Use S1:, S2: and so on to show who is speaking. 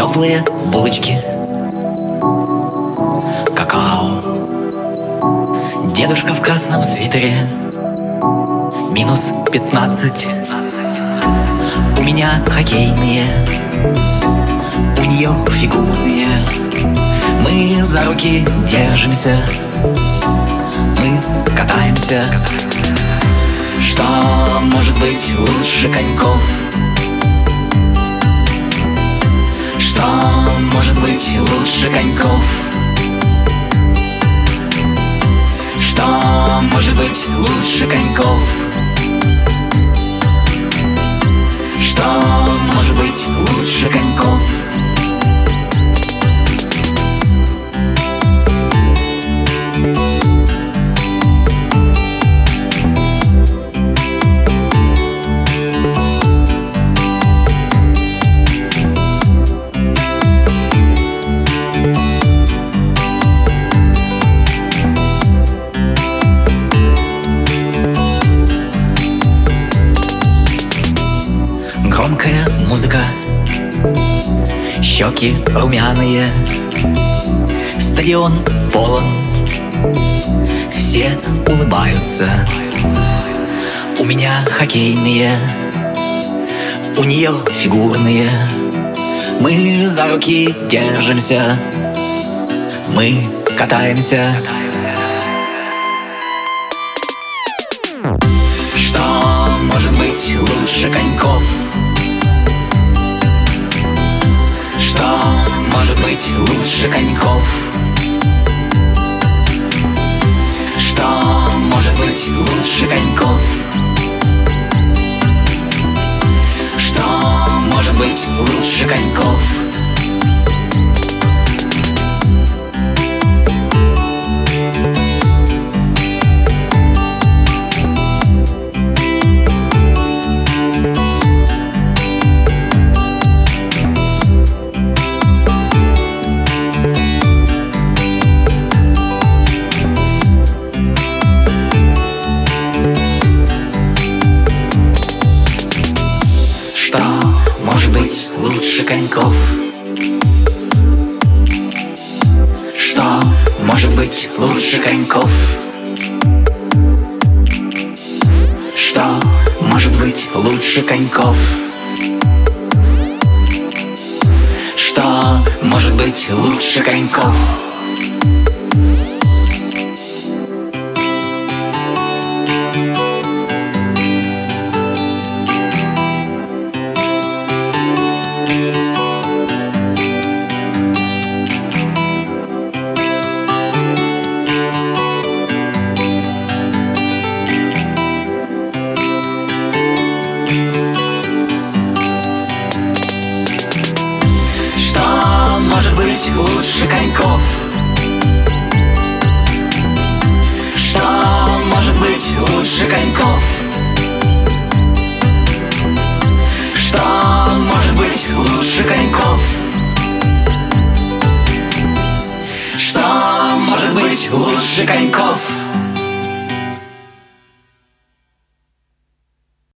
S1: Теплые булочки. Какао. Дедушка в красном свитере. Минус пятнадцать. У меня хоккейные. У нее фигурные. Мы за руки держимся. Мы катаемся. Что может быть лучше коньков? Лучше коньков? Что может быть лучше коньков? Щеки румяные. Стадион полон. Все улыбаются. У меня хоккейные. У нее фигурные. Мы за руки держимся. Мы катаемся. Что быть лучше коньков? Что может быть лучше коньков? Что может быть лучше коньков? Лучше коньков? Что может быть лучше коньков? Что может быть лучше коньков? Что может быть лучше коньков? Быть лучше коньков? Что может быть лучше коньков? Что может быть лучше коньков? Что может быть лучше коньков?